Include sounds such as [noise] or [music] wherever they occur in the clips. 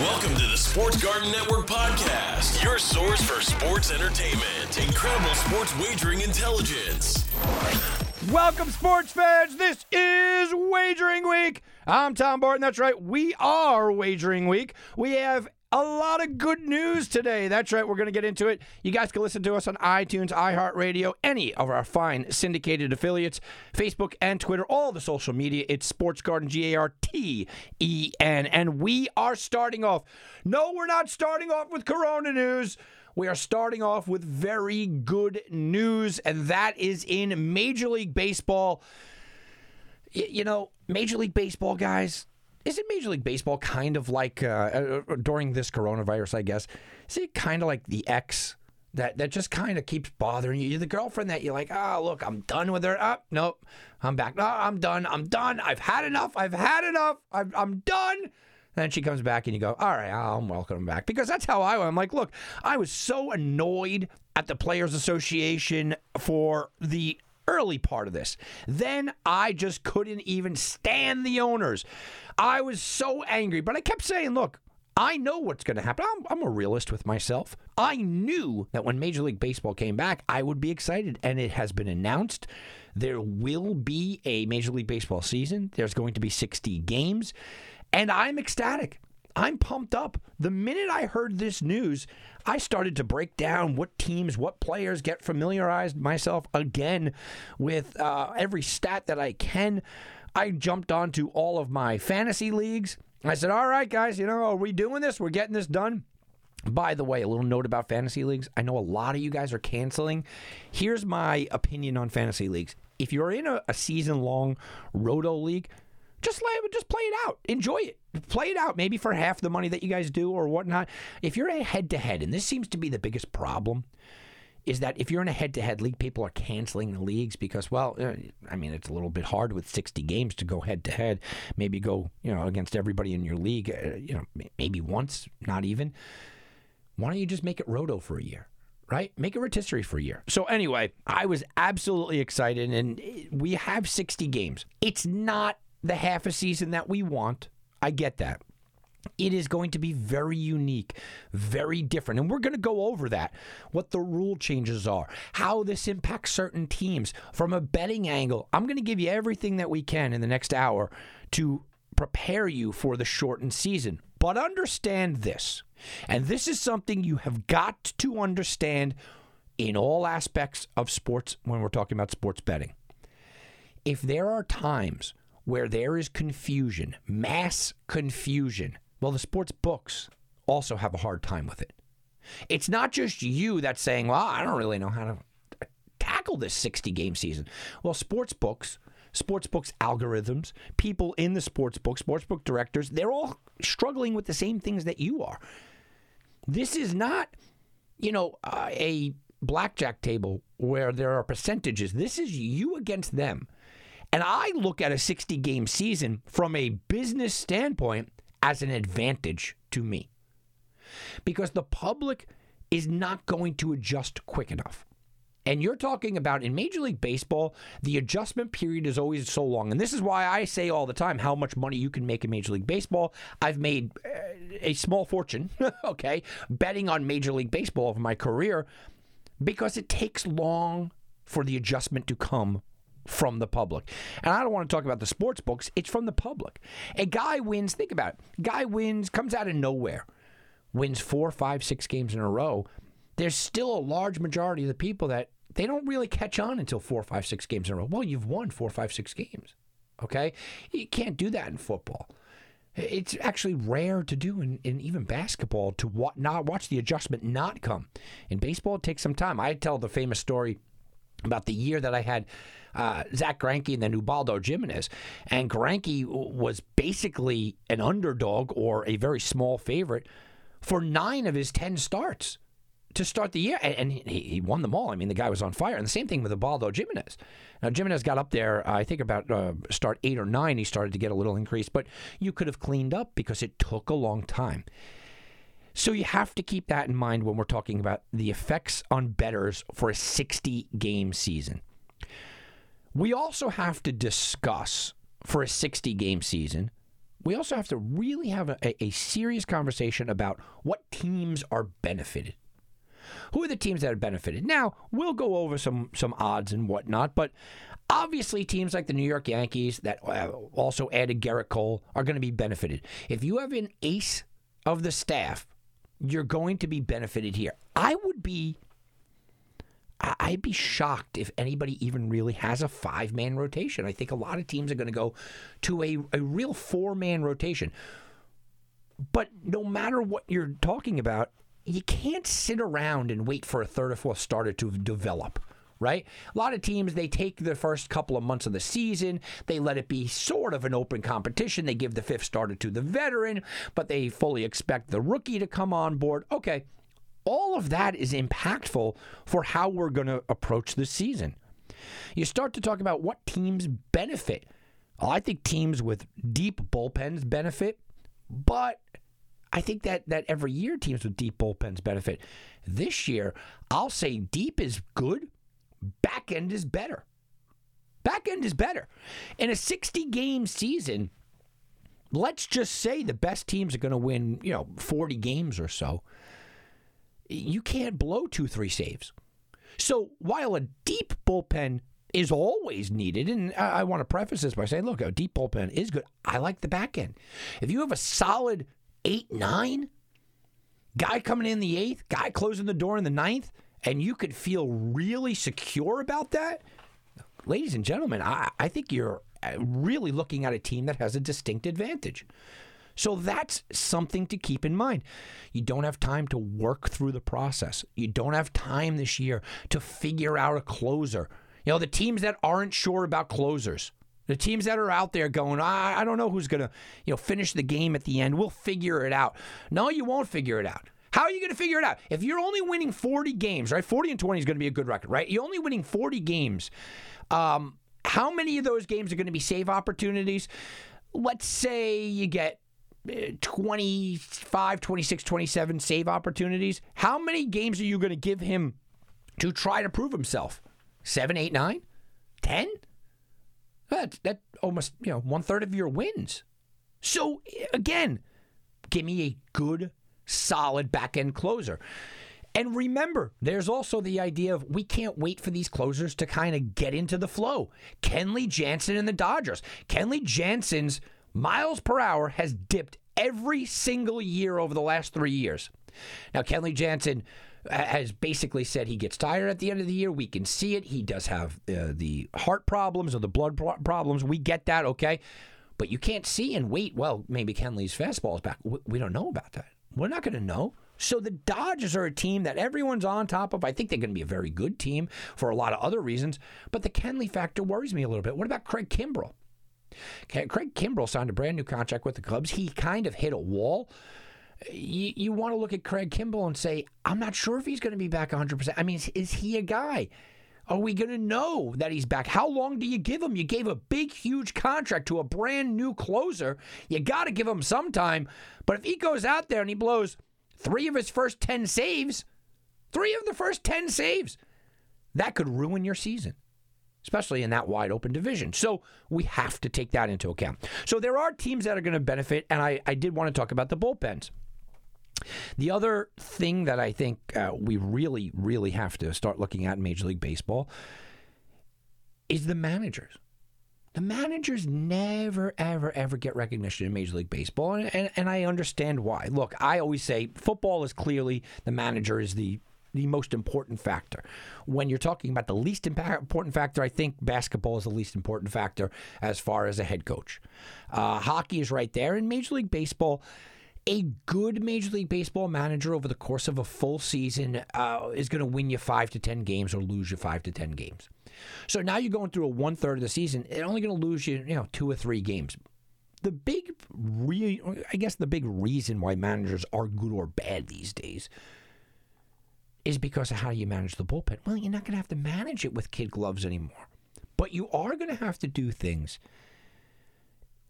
Welcome to the Sports Garten Network podcast, your source for sports entertainment, incredible sports wagering intelligence. Welcome, sports fans. This is Wagering Week. I'm Tom Barton. That's right. We are Wagering Week. We have a lot of good news today. That's right. We're going to get into it. You guys can listen to us on iTunes, iHeartRadio, any of our fine syndicated affiliates, Facebook and Twitter, all the social media. It's Sports Garten, G A R T E N. And we are starting off. No, we're not starting off with Corona news. We are starting off with very good news, and that is in Major League Baseball. Y- You know, Major League Baseball, guys, isn't Major League Baseball kind of like uh, uh, uh, during this coronavirus? I guess is it kind of like the ex that that just kind of keeps bothering you? You're the girlfriend that you're like, oh look, I'm done with her. Oh, nope, I'm back. No, I'm done. I'm done. I've had enough. I've had enough. I'm, I'm done. Then she comes back and you go, all right, I'm welcome back. Because that's how I am. Like, look, I was so annoyed at the Players Association for the early part of this. Then I just couldn't even stand the owners. I was so angry, but I kept saying, look, I know what's going to happen. I'm, I'm a realist with myself. I knew that when Major League Baseball came back, I would be excited, and it has been announced. There will be a Major League Baseball season. There's going to be 60 games, and I'm ecstatic. I'm pumped up. The minute I heard this news, I started to break down what teams, what players, get familiarized myself again with uh, every stat that I can. I jumped onto all of my fantasy leagues. I said, "All right, guys, you know, are we doing this? We're getting this done." By the way, a little note about fantasy leagues. I know a lot of you guys are canceling. Here's my opinion on fantasy leagues. If you're in a, a season long roto league, just lay, just play it out. Enjoy it. Play it out. Maybe for half the money that you guys do or whatnot. If you're a head to head, and this seems to be the biggest problem, is that if you're in a head to head league, people are canceling the leagues because, well, uh, I mean, it's a little bit hard with 60 games to go head to head. Maybe go, you know, against everybody in your league, uh, you know, maybe once, not even. Why don't you just make it roto for a year? Right? Make it rotisserie for a year. So, anyway, I was absolutely excited, and we have 60 games. It's not the half a season that we want. I get that. It is going to be very unique, very different. And we're going to go over that, what the rule changes are, how this impacts certain teams from a betting angle. I'm going to give you everything that we can in the next hour to prepare you for the shortened season. But understand this, and this is something you have got to understand in all aspects of sports when we're talking about sports betting. If there are times where there is confusion, mass confusion, well, the sports books also have a hard time with it. It's not just you that's saying, well, I don't really know how to tackle this 60 game season. Well, sports books, sports books algorithms, people in the sports book, sports book directors, they're all struggling with the same things that you are. This is not, you know, uh, a blackjack table where there are percentages. This is you against them. And I look at a 60 game season from a business standpoint as an advantage to me because the public is not going to adjust quick enough. And you're talking about in Major League Baseball, the adjustment period is always so long. And this is why I say all the time how much money you can make in Major League Baseball. I've made uh, a small fortune, [laughs] okay, betting on Major League Baseball over my career because it takes long for the adjustment to come from the public. And I don't want to talk about the sports books, it's from the public. A guy wins, think about it. Guy wins, comes out of nowhere, wins four, five, six games in a row. There's still a large majority of the people that they don't really catch on until four, five, six games in a row. Well, you've won four, five, six games. Okay? You can't do that in football. It's actually rare to do in, in even basketball to wa- not watch the adjustment not come. In baseball, it takes some time. I tell the famous story about the year that I had uh, Zack Greinke and then Ubaldo Jimenez. And Greinke was basically an underdog or a very small favorite for nine of his 10 starts to start the year. And, and he, he won them all. I mean, the guy was on fire. And the same thing with Ubaldo Jimenez. Now, Jimenez got up there, uh, I think about uh, start eight or nine, he started to get a little increase, but you could have cleaned up because it took a long time. So you have to keep that in mind when we're talking about the effects on bettors for a 60 game season. We also have to discuss for a 60 game season we also have to really have a, a serious conversation about what teams are benefited. Who are the teams that are benefited? Now, we'll go over some some odds and whatnot, but obviously teams like the New York Yankees that uh, also added Gerrit Cole are going to be benefited. If you have an ace of the staff, you're going to be benefited here. I would be I'd be shocked if anybody even really has a five man rotation. I think a lot of teams are going to go to a, a real four man rotation. But no matter what you're talking about, you can't sit around and wait for a third or fourth starter to develop right? A lot of teams, they take the first couple of months of the season, they let it be sort of an open competition. They give the fifth starter to the veteran, but they fully expect the rookie to come on board. Okay, all of that is impactful for how we're going to approach the season. You start to talk about what teams benefit. I think teams with deep bullpens benefit, but I think that that every year teams with deep bullpens benefit. This year, I'll say deep is good, back end is better. Back end is better. In a 60 game season, let's just say the best teams are going to win, you know, 40 games or so you can't blow two, three saves. So while a deep bullpen is always needed, and I, I want to preface this by saying, look, a deep bullpen is good. I like the back end. If you have a solid eight, nine, guy coming in the eighth, guy closing the door in the ninth, and you could feel really secure about that, ladies and gentlemen, I, I think you're uh, really looking at a team that has a distinct advantage. So that's something to keep in mind. You don't have time to work through the process. You don't have time this year to figure out a closer. You know, the teams that aren't sure about closers, the teams that are out there going, I, I don't know who's going to, you know, finish the game at the end. We'll figure it out. No, you won't figure it out. How are you going to figure it out? If you're only winning 40 games, right? 40 and 20 is going to be a good record, right? You're only winning 40 games. Um, how many of those games are going to be save opportunities? Let's say you get 25, 26, 27 save opportunities. How many games are you going to give him to try to prove himself? Seven, eight, nine, ten? That's that almost you know one third of your wins. So again, give me a good, solid back end closer. And remember, there's also the idea of we can't wait for these closers to kind of get into the flow. Kenley Jansen and the Dodgers. Kenley Jansen's miles per hour has dipped every single year over the last three years. Now, Kenley Jansen has basically said he gets tired at the end of the year. We can see it. He does have uh, the heart problems or the blood problems. We get that, okay? But you can't see and wait. Well, maybe Kenley's fastball is back. We don't know about that. We're not going to know. So the Dodgers are a team that everyone's on top of. I think they're going to be a very good team for a lot of other reasons. But the Kenley factor worries me a little bit. What about Craig Kimbrel? Craig Kimbrel signed a brand new contract with the Cubs. He kind of hit a wall. You, you want to look at Craig Kimbrel and say, I'm not sure if he's going to be back 100%. I mean, is, is he a guy? Are we going to know that he's back? How long do you give him? You gave a big, huge contract to a brand new closer. You got to give him some time. But if he goes out there and he blows three of his first 10 saves, three of the first 10 saves, that could ruin your season especially in that wide open division. So we have to take that into account. So there are teams that are going to benefit, and I, I did want to talk about the bullpens. The other thing that I think uh, we really, really have to start looking at in Major League Baseball is the managers. The managers never, ever, ever get recognition in Major League Baseball, and, and, and I understand why. Look, I always say football is clearly the manager is the the most important factor. When you're talking about the least important factor, I think basketball is the least important factor as far as a head coach. Uh, hockey is right there. In Major League Baseball, a good Major League Baseball manager over the course of a full season uh, is going to win you five to 10 games or lose you five to 10 games. So now you're going through a one third of the season, it's only going to lose you, you know, two or three games. The big, re- I guess, the big reason why managers are good or bad these days is because of how you manage the bullpen. Well, you're not going to have to manage it with kid gloves anymore. But you are going to have to do things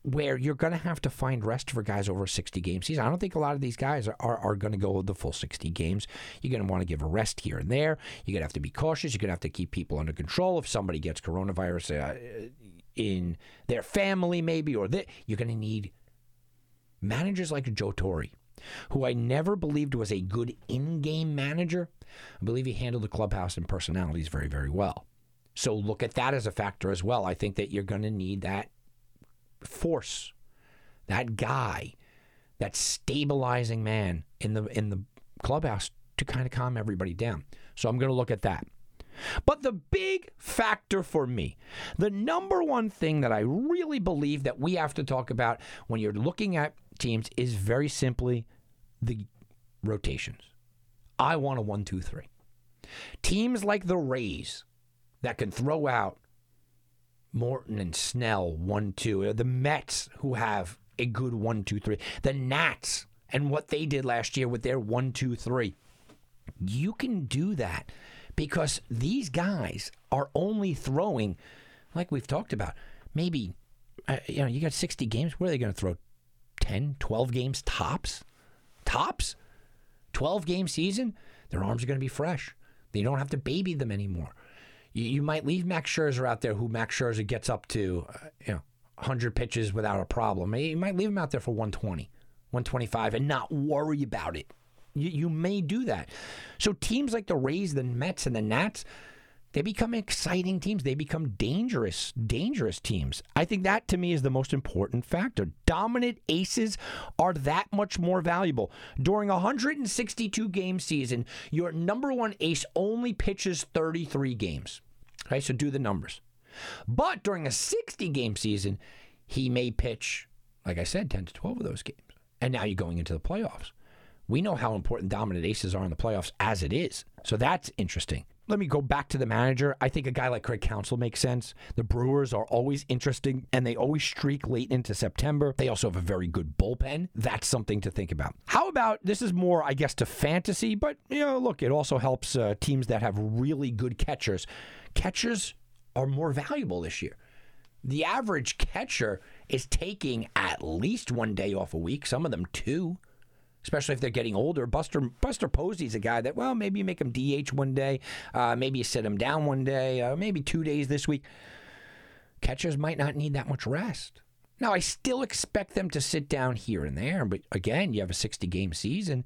where you're going to have to find rest for guys over 60 game season. I don't think a lot of these guys are, are, are going to go the full 60 games. You're going to want to give a rest here and there. You're going to have to be cautious. You're going to have to keep people under control. If somebody gets coronavirus uh, in their family, maybe, or that, you're going to need managers like Joe Torre, who I never believed was a good in game manager, I believe he handled the clubhouse and personalities very, very well. So look at that as a factor as well. I think that you're going to need that force, that guy, that stabilizing man in the in the clubhouse to kind of calm everybody down. So I'm going to look at that. But the big factor for me, the number one thing that I really believe that we have to talk about when you're looking at teams is very simply the rotations. I want a one, two, three. Teams like the Rays that can throw out Morton and Snell, one, two. The Mets, who have a good one, two, three. The Nats and what they did last year with their one, two, three. You can do that because these guys are only throwing, like we've talked about, maybe, uh, you know, you got 60 games. Where are they going to throw? 10, 12 games tops? Tops? 12 game season? Their arms are going to be fresh. They don't have to baby them anymore. You, you might leave Max Scherzer out there, who Max Scherzer gets up to, uh, you know, 100 pitches without a problem. You might leave him out there for 120, 125, and not worry about it. You, you may do that. So teams like the Rays, the Mets, and the Nats, they become exciting teams. They become dangerous, dangerous teams. I think that to me is the most important factor. Dominant aces are that much more valuable. During a 162 game season, your number one ace only pitches 33 games. Okay, so do the numbers. But during a 60 game season, he may pitch, like I said, 10 to 12 of those games. And now you're going into the playoffs. We know how important dominant aces are in the playoffs as it is. So that's interesting. Let me go back to the manager. I think a guy like Craig Counsell makes sense. The Brewers are always interesting and they always streak late into September. They also have a very good bullpen. That's something to think about. How about this is more, I guess, to fantasy, but you know, look, it also helps uh, teams that have really good catchers. Catchers are more valuable this year. The average catcher is taking at least one day off a week, some of them two especially if they're getting older. Buster Buster Posey's a guy that well maybe you make him DH one day, uh, maybe you sit him down one day, uh, maybe two days this week. Catchers might not need that much rest. Now I still expect them to sit down here and there, but again, you have a 60 game season.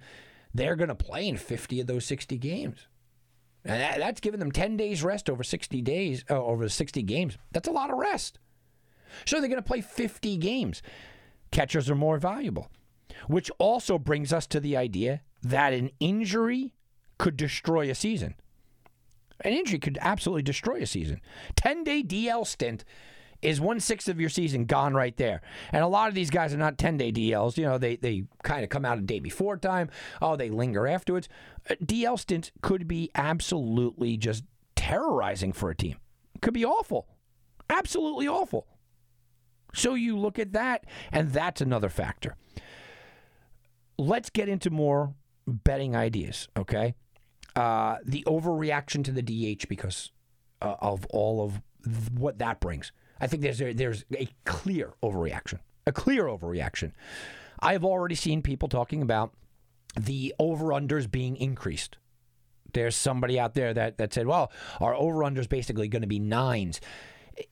They're going to play in 50 of those 60 games. And that, that's giving them 10 days rest over 60 days, uh, over 60 games. That's a lot of rest. So they're going to play 50 games. Catchers are more valuable. Which also brings us to the idea that an injury could destroy a season. An injury could absolutely destroy a season. 10 day DL stint is one sixth of your season gone right there. And a lot of these guys are not 10 day DLs. You know, they, they kind of come out a day before time. Oh, they linger afterwards. A DL stint could be absolutely just terrorizing for a team. Could be awful. Absolutely awful. So you look at that, and that's another factor let's get into more betting ideas, okay? Uh, the overreaction to the DH because uh, of all of th- what that brings. I think there's a, there's a clear overreaction, a clear overreaction. I have already seen people talking about the over unders being increased. There's somebody out there that, that said, well, our over unders basically going to be nines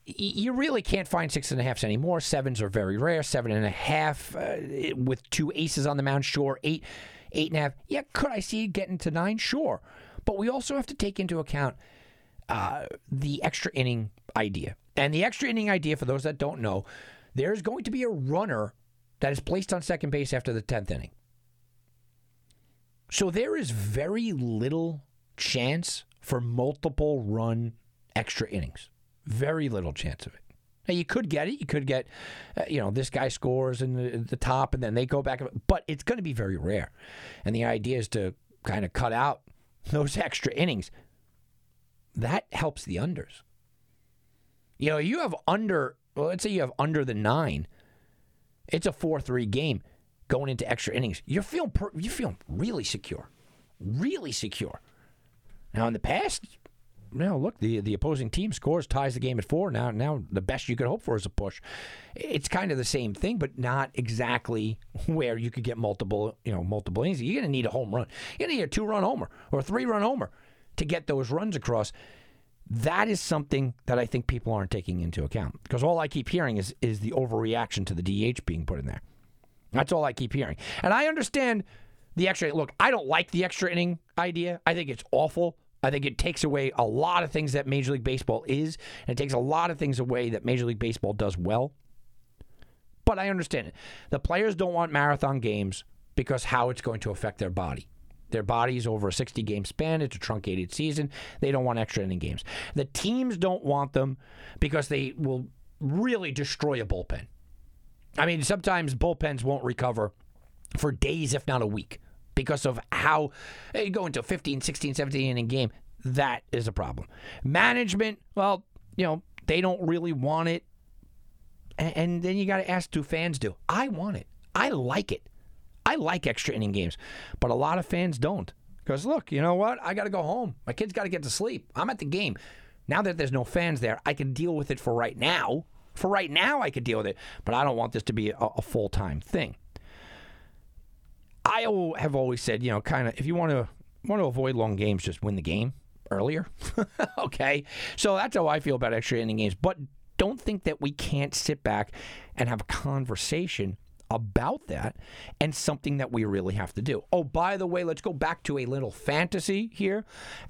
you really can't find six and a halfs anymore. Sevens are very rare. Seven and a half uh, with two aces on the mound, sure. Eight, eight and a half. Yeah, could I see getting to nine? Sure. But we also have to take into account uh, the extra inning idea. And the extra inning idea, for those that don't know, there's going to be a runner that is placed on second base after the 10th inning. So there is very little chance for multiple run extra innings. Very little chance of it. Now you could get it. You could get, uh, you know, this guy scores in the, the top, and then they go back. But it's going to be very rare. And the idea is to kind of cut out [laughs] those extra innings. That helps the unders. You know, you have under. Well, let's say you have under the nine. It's a four-three game going into extra innings. You're feeling per, you're feeling really secure, really secure. Now in the past, now look, the the opposing team scores, ties the game at four. Now, now the best you could hope for is a push. It's kind of the same thing, but not exactly where you could get multiple, you know, multiple innings. You're going to need a home run. You're going to need a two run homer or a three run homer to get those runs across. That is something that I think people aren't taking into account because all I keep hearing is is the overreaction to the DH being put in there. That's all I keep hearing. And I understand the extra. Look, I don't like the extra inning idea. I think it's awful. I think it takes away a lot of things that Major League Baseball is, and it takes a lot of things away that Major League Baseball does well. But I understand it. The players don't want marathon games because how it's going to affect their body. Their bodies over a 60 game span, it's a truncated season. They don't want extra inning games. The teams don't want them because they will really destroy a bullpen. I mean, sometimes bullpens won't recover for days, if not a week, because of how eh, you go into 15, 16, 17 inning game. That is a problem. Management, well, you know, they don't really want it. And, and then you got to ask, do fans do? I want it. I like it. I like extra inning games, but a lot of fans don't. Because look, you know what? I got to go home. My kids got to get to sleep. I'm at the game. Now that there's no fans there, I can deal with it for right now. For right now, I could deal with it, but I don't want this to be a, a full time thing. I have always said, you know, kind of, if you want to want to avoid long games, just win the game earlier. [laughs] okay, so that's how I feel about extra inning games. But don't think that we can't sit back and have a conversation about that and something that we really have to do. Oh, by the way, let's go back to a little fantasy here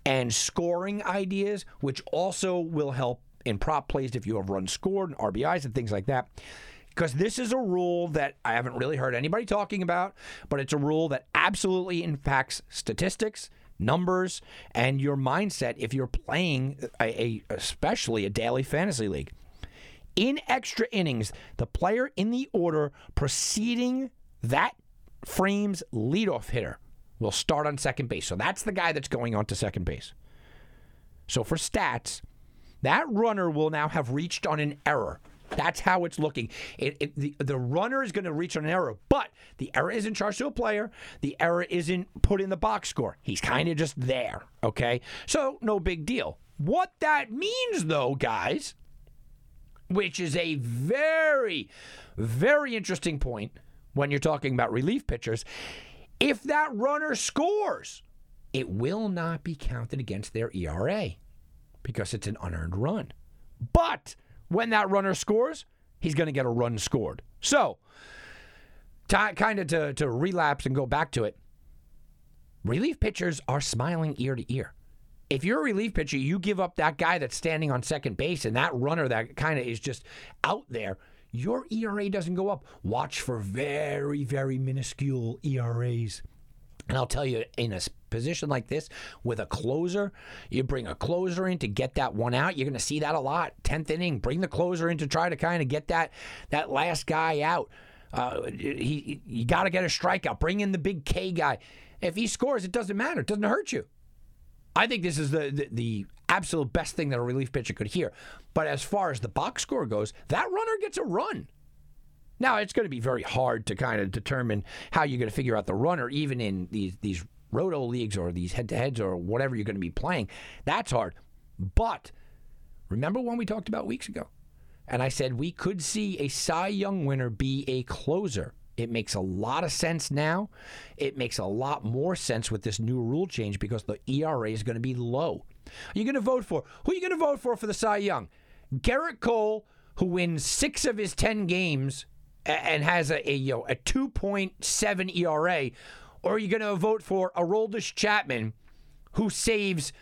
and scoring ideas, which also will help in prop plays if you have runs scored and RBIs and things like that. Because this is a rule that I haven't really heard anybody talking about, but it's a rule that absolutely impacts statistics, numbers, and your mindset if you're playing a, a especially a daily fantasy league. In extra innings, the player in the order preceding that frame's leadoff hitter will start on second base. So that's the guy that's going on to second base. So for stats, that runner will now have reached on an error. That's how it's looking. It, it, the, the runner is going to reach on an error, but the error isn't charged to a player. The error isn't put in the box score. He's kind of just there, okay? So no big deal. What that means, though, guys, which is a very, very interesting point when you're talking about relief pitchers, if that runner scores, it will not be counted against their ERA because it's an unearned run. But when that runner scores, he's going to get a run scored. So, kind of to, to relapse and go back to it, relief pitchers are smiling ear to ear. If you're a relief pitcher, you give up that guy that's standing on second base and that runner that kind of is just out there, your ERA doesn't go up. Watch for very, very minuscule ERAs. And I'll tell you, in a position like this with a closer, you bring a closer in to get that one out. You're going to see that a lot. Tenth inning, bring the closer in to try to kind of get that that last guy out. Uh, he, you got to get a strikeout. Bring in the big K guy. If he scores, it doesn't matter. It doesn't hurt you. I think this is the, the, the absolute best thing that a relief pitcher could hear. But as far as the box score goes, that runner gets a run. Now it's going to be very hard to kind of determine how you're going to figure out the runner, even in these these roto leagues or these head to heads or whatever you're going to be playing. That's hard. But remember when we talked about weeks ago, and I said we could see a Cy Young winner be a closer. It makes a lot of sense now. It makes a lot more sense with this new rule change because the ERA is going to be low. Are you going to vote for? Who are you going to vote for for the Cy Young? Gerrit Cole, who wins six of his 10 games and has a, a you know a 2.7 ERA, or are you going to vote for Aroldis Chapman, who saves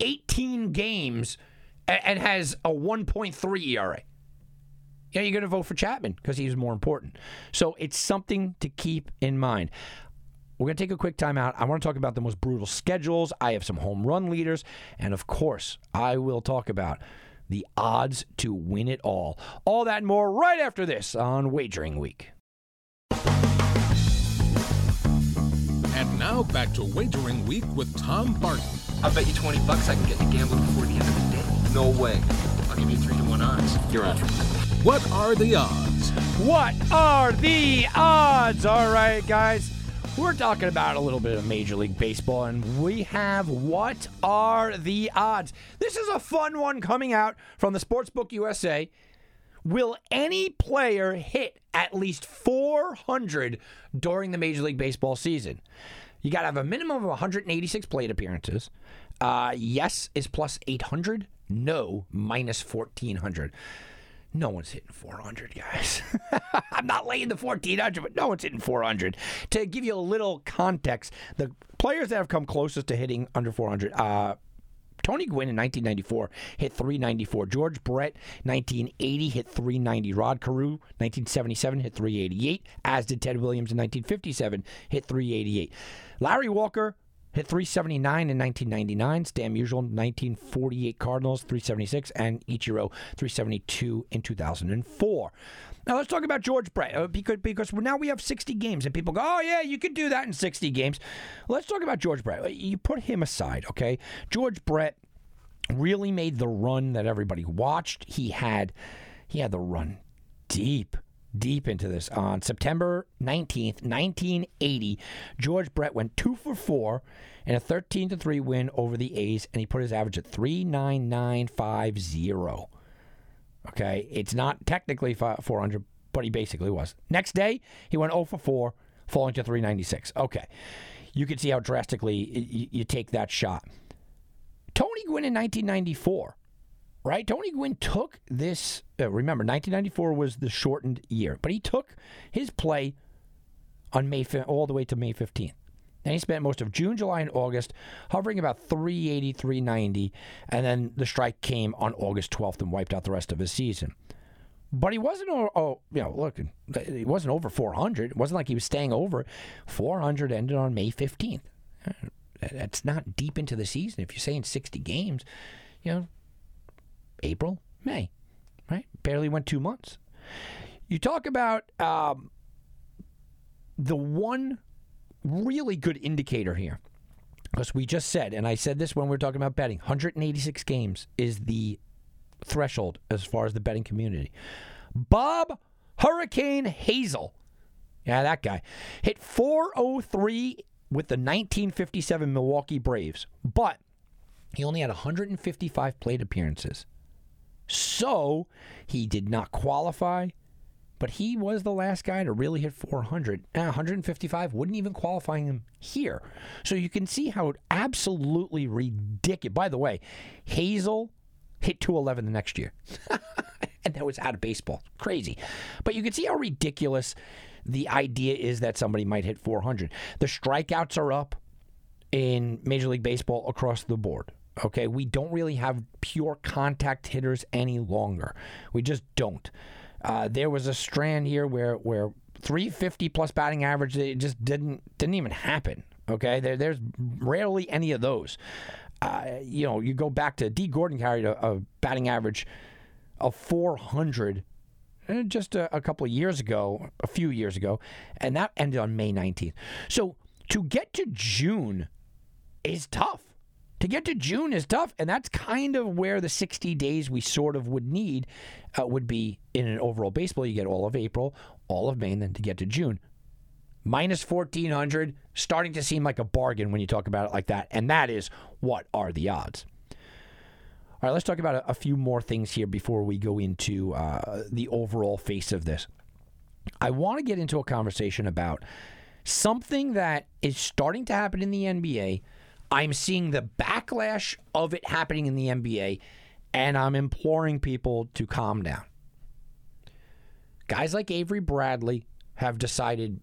18 games and has a 1.3 ERA? Yeah, you're going to vote for Chapman because he's more important. So it's something to keep in mind. We're going to take a quick timeout. I want to talk about the most brutal schedules. I have some home run leaders. And of course, I will talk about the odds to win it all. All that and more right after this on Wagering Week. And now back to Wagering Week with Tom Barton. I'll bet you 20 bucks I can get you gambling before the end of the day. No way. I'll give you 3 to 1 odds. You're on. What are the odds? What are the odds? All right, guys. We're talking about a little bit of Major League Baseball, and we have what are the odds? This is a fun one coming out from the Sportsbook USA. Will any player hit at least 400 during the Major League Baseball season? You got to have a minimum of 186 plate appearances. Uh, yes is plus 800. No minus 1400. No one's hitting 400, guys. [laughs] I'm not laying the 1400, but no one's hitting 400. To give you a little context, the players that have come closest to hitting under 400, uh, Tony Gwynn in 1994 hit 394. George Brett 1980 hit 390. Rod Carew 1977 hit 388. As did Ted Williams in 1957 hit 388. Larry Walker hit 379 in 1999. Stan Musial. 1948 Cardinals 376 and Ichiro 372 in 2004. Now let's talk about George Brett uh, because because now we have 60 games and people go, oh yeah, you could do that in 60 games. Let's talk about George Brett. You put him aside, okay? George Brett really made the run that everybody watched. He had he had the run deep deep into this. On September 19th, 1980, George Brett went 2 for 4 in a 13 to 3 win over the A's and he put his average at 39950. Okay, it's not technically 400, but he basically was. Next day, he went 0 for 4, falling to 396. Okay, you can see how drastically you take that shot. Tony Gwynn in 1994, right? Tony Gwynn took this. Uh, remember, 1994 was the shortened year, but he took his play on May all the way to May 15th. And he spent most of June, July, and August hovering about 380, 390. And then the strike came on August 12th and wiped out the rest of his season. But he wasn't, oh, you know, look, he wasn't over 400. It wasn't like he was staying over. 400 ended on May 15th. That's not deep into the season. If you're saying 60 games, you know, April, May, right? Barely went two months. You talk about um, the one really good indicator here, because we just said, and I said this when we were talking about betting 186 games is the threshold as far as the betting community. Bob Hurricane Hazle, yeah, that guy, hit 403 with the 1957 Milwaukee Braves, but he only had 155 plate appearances. So he did not qualify, but he was the last guy to really hit 400. Uh, 155 wouldn't even qualify him here. So you can see how absolutely ridiculous. By the way, Hazle hit 211 the next year. [laughs] and that was out of baseball. Crazy. But you can see how ridiculous the idea is that somebody might hit 400. The strikeouts are up in Major League Baseball across the board. Okay, we don't really have pure contact hitters any longer. We just don't. Uh, there was a strand here where where 350 plus batting average it just didn't didn't even happen. Okay, there, there's rarely any of those. Uh, you know, you go back to Dee Gordon carried a, a batting average of 400 uh, just a, a couple of years ago, a few years ago, and that ended on May 19th. So to get to June is tough to get to June is tough, and that's kind of where the 60 days we sort of would need uh, would be in an overall baseball. You get all of April, all of May, and then to get to June. Minus 1400, starting to seem like a bargain when you talk about it like that. And that is what are the odds? All right, let's talk about a, a few more things here before we go into uh, the overall face of this. I want to get into a conversation about something that is starting to happen in the NBA I'm seeing the backlash of it happening in the NBA, and I'm imploring people to calm down. Guys like Avery Bradley have decided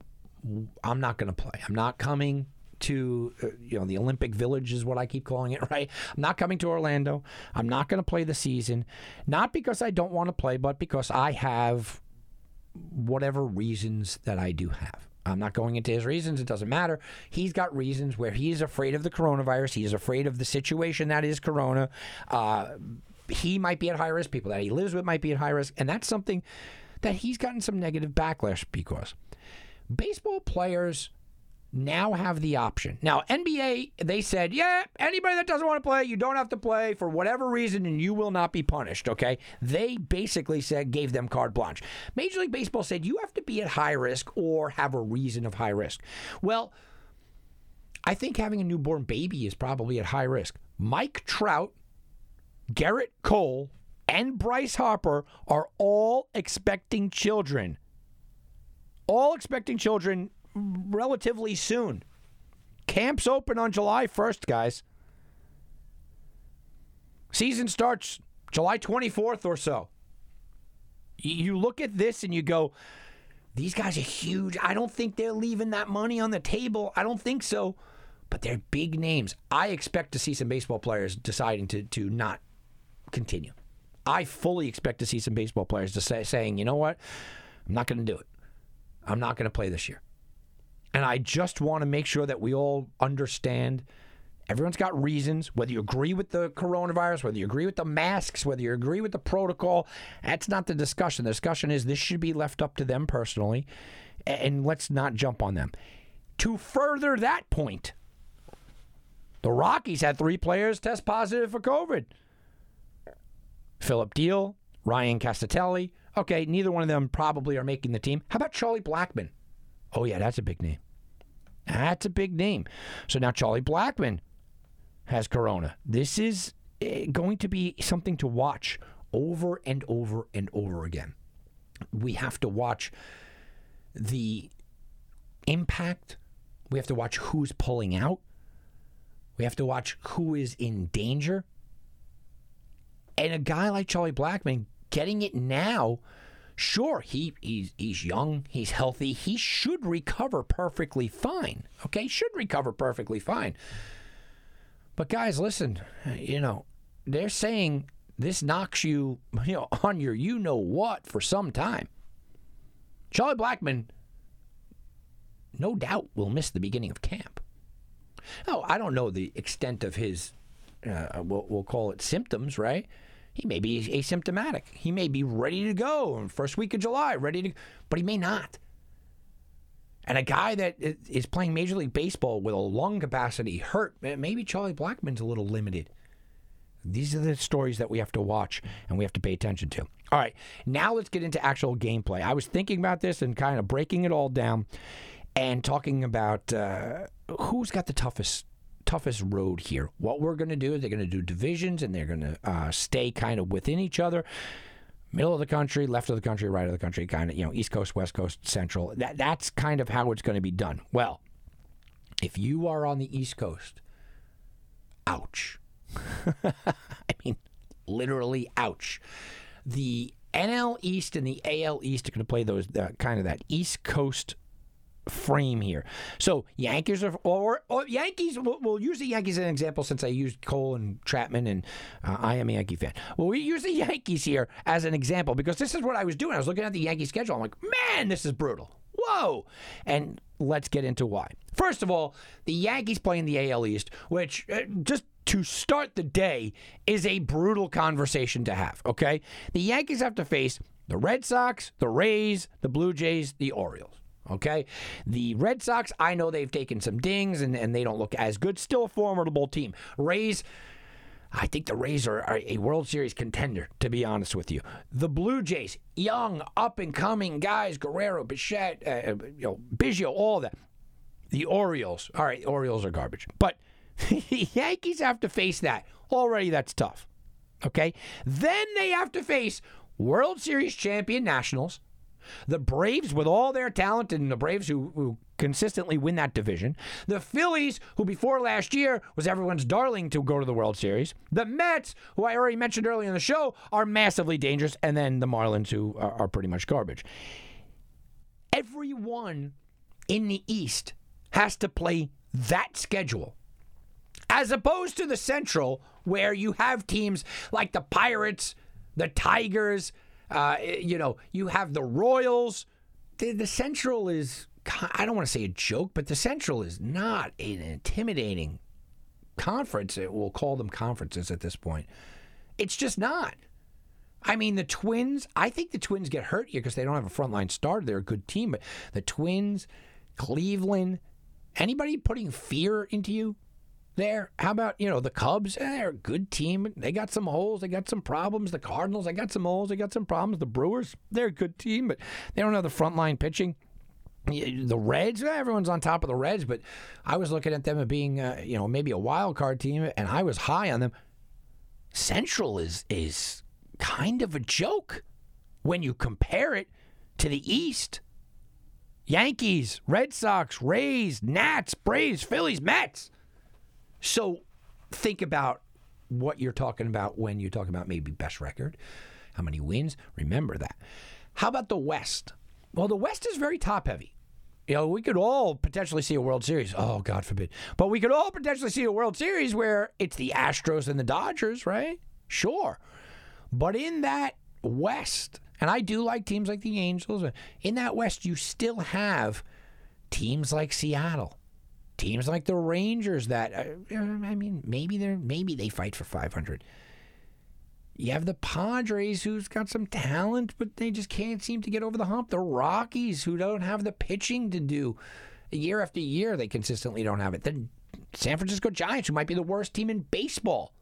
I'm not going to play. I'm not coming to uh, you know the Olympic Village is what I keep calling it, [laughs] right? I'm not coming to Orlando. I'm not going to play the season, not because I don't want to play, but because I have whatever reasons that I do have. I'm not going into his reasons. It doesn't matter. He's got reasons where he is afraid of the coronavirus. He is afraid of the situation that is corona. Uh, he might be at high risk. People that he lives with might be at high risk. And that's something that he's gotten some negative backlash because baseball players now have the option. Now, NBA, they said, yeah, anybody that doesn't want to play, you don't have to play for whatever reason and you will not be punished, okay? They basically said, gave them carte blanche. Major League Baseball said, you have to be at high risk or have a reason of high risk. Well, I think having a newborn baby is probably at high risk. Mike Trout, Gerrit Cole, and Bryce Harper are all expecting children. All expecting children relatively soon. Camps open on July 1st, guys. Season starts July 24th or so. You- look at this and you go, these guys are huge. I don't think they're leaving that money on the table. I don't think so. But they're big names. I expect to see some baseball players deciding to to not continue. I fully expect to see some baseball players to say, saying, you know what, I'm not going to do it. I'm not going to play this year. And I just want to make sure that we all understand everyone's got reasons, whether you agree with the coronavirus, whether you agree with the masks, whether you agree with the protocol. That's not the discussion. The discussion is this should be left up to them personally, and let's not jump on them. To further that point, the Rockies had three players test positive for COVID. Phillip Diehl, Ryan Castellani. Okay, neither one of them probably are making the team. How about Charlie Blackmon? Oh, yeah, that's a big name. That's a big name. So now Charlie Blackmon has corona. This is eh, going to be something to watch over and over and over again. We have to watch the impact. We have to watch who's pulling out. We have to watch who is in danger. And a guy like Charlie Blackmon getting it now, sure, he he's, he's young, he's healthy, he should recover perfectly fine. Okay, should recover perfectly fine. But guys, listen, you know, they're saying this knocks you, you know, [laughs] on your you know what for some time. Charlie Blackmon, no doubt, will miss the beginning of camp. Oh, I don't know the extent of his, uh, we'll, we'll call it symptoms, right? He may be asymptomatic. He may be ready to go first week of July, ready to, but he may not. And a guy that is playing Major League Baseball with a lung capacity hurt, eh, maybe Charlie Blackmon's a little limited. These are the stories that we have to watch and we have to pay attention to. All right, now let's get into actual gameplay. I was thinking about this and kind of breaking it all down and talking about uh, who's got the toughest toughest road here. What we're going to do is they're going to do divisions and they're going to uh, stay kind of within each other. Middle of the country, left of the country, right of the country, kind of you know East Coast, West Coast, Central. That that's kind of how it's going to be done. Well, if you are on the East Coast, ouch. [laughs] I mean, literally, ouch. The NL East and the AL East are going to play those uh, kind of that East Coast frame here. So Yankees are or, or Yankees. We'll, we'll use the Yankees as an example since I used Cole and Chapman, and uh, I am a Yankee fan. Well, we use the [laughs] Yankees here as an example because this is what I was doing. I was looking at the Yankee schedule. I'm like, man, this is brutal. Whoa! And let's get into why. First of all, the Yankees play in the AL East, which uh, just to start the day is a brutal conversation to have. Okay, the Yankees have to face the Red Sox, the Rays, the Blue Jays, the Orioles. Okay. The Red Sox, I know they've taken some dings and, and they don't look as good. Still a formidable team. Rays, I think the Rays are, are a World Series contender, to be honest with you. The Blue Jays, young, up and coming guys, Guerrero, Bichette, uh, you know, Biggio, all that. The Orioles, all right, Orioles are garbage. But [laughs] the Yankees have to face that. Already that's tough. Okay. Then they have to face World Series champion Nationals, the Braves with all their talent and the Braves who, who consistently win that division, the Phillies who before last year was everyone's darling to go to the World Series, the Mets who I already mentioned earlier in the show are massively dangerous, and then the Marlins who are, are pretty much garbage. Everyone in the East has to play that schedule as opposed to the Central, where you have teams like the Pirates, the Tigers, uh, you know, you have the Royals. The, the Central is, I don't want to say a joke, but the Central is not an intimidating conference. We'll call them conferences at this point. It's just not. I mean, the Twins, I think the Twins get hurt here because they don't have a frontline starter. They're a good team, but the Twins, Cleveland, anybody putting fear into you there? How about, you know, the Cubs? Eh, they're a good team. They got some holes. They got some problems. The Cardinals, they got some holes. They got some problems. The Brewers, they're a good team, but they don't have the frontline pitching. The Reds, eh, everyone's on top of the Reds, but I was looking at them as being, uh, you know, maybe a wild card team, and I was high on them. Central is is kind of a joke when you compare it to the East. Yankees, Red Sox, Rays, Nats, Braves, Phillies, Mets. So think about what you're talking about when you talk about maybe best record. how many wins. Remember that. How about the West? Well, the West is very top heavy. You know, we could all potentially see a World Series. Oh, God forbid. But we could all potentially see a World Series where it's the Astros and the Dodgers, right? Sure. But in that West, and I do like teams like the Angels, in that West, you still have teams like Seattle, teams like the Rangers that, uh, I mean, maybe they're maybe they fight for 500. You have the Padres, who's got some talent, but they just can't seem to get over the hump. The Rockies, who don't have the pitching to do. Year after year, they consistently don't have it. Then San Francisco Giants, who might be the worst team in baseball.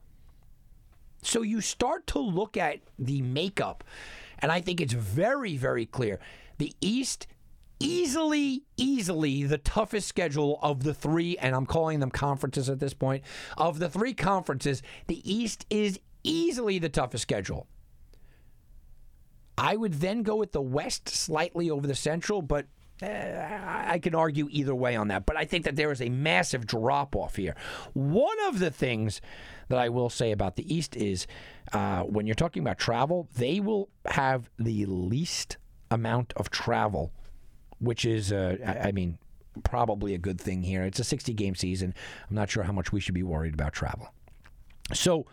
So you start to look at the makeup, and I think it's very, very clear. The East, easily, easily the toughest schedule of the three, and I'm calling them conferences at this point. Of the three conferences, the East is easily the toughest schedule. I would then go with the West slightly over the Central, but uh, I can argue either way on that. But I think that there is a massive drop off here. One of the things that I will say about the East is uh, when you're talking about travel, they will have the least amount of travel, which is, uh, I I mean, probably a good thing here. It's a 60 game season. I'm not sure how much we should be worried about travel. So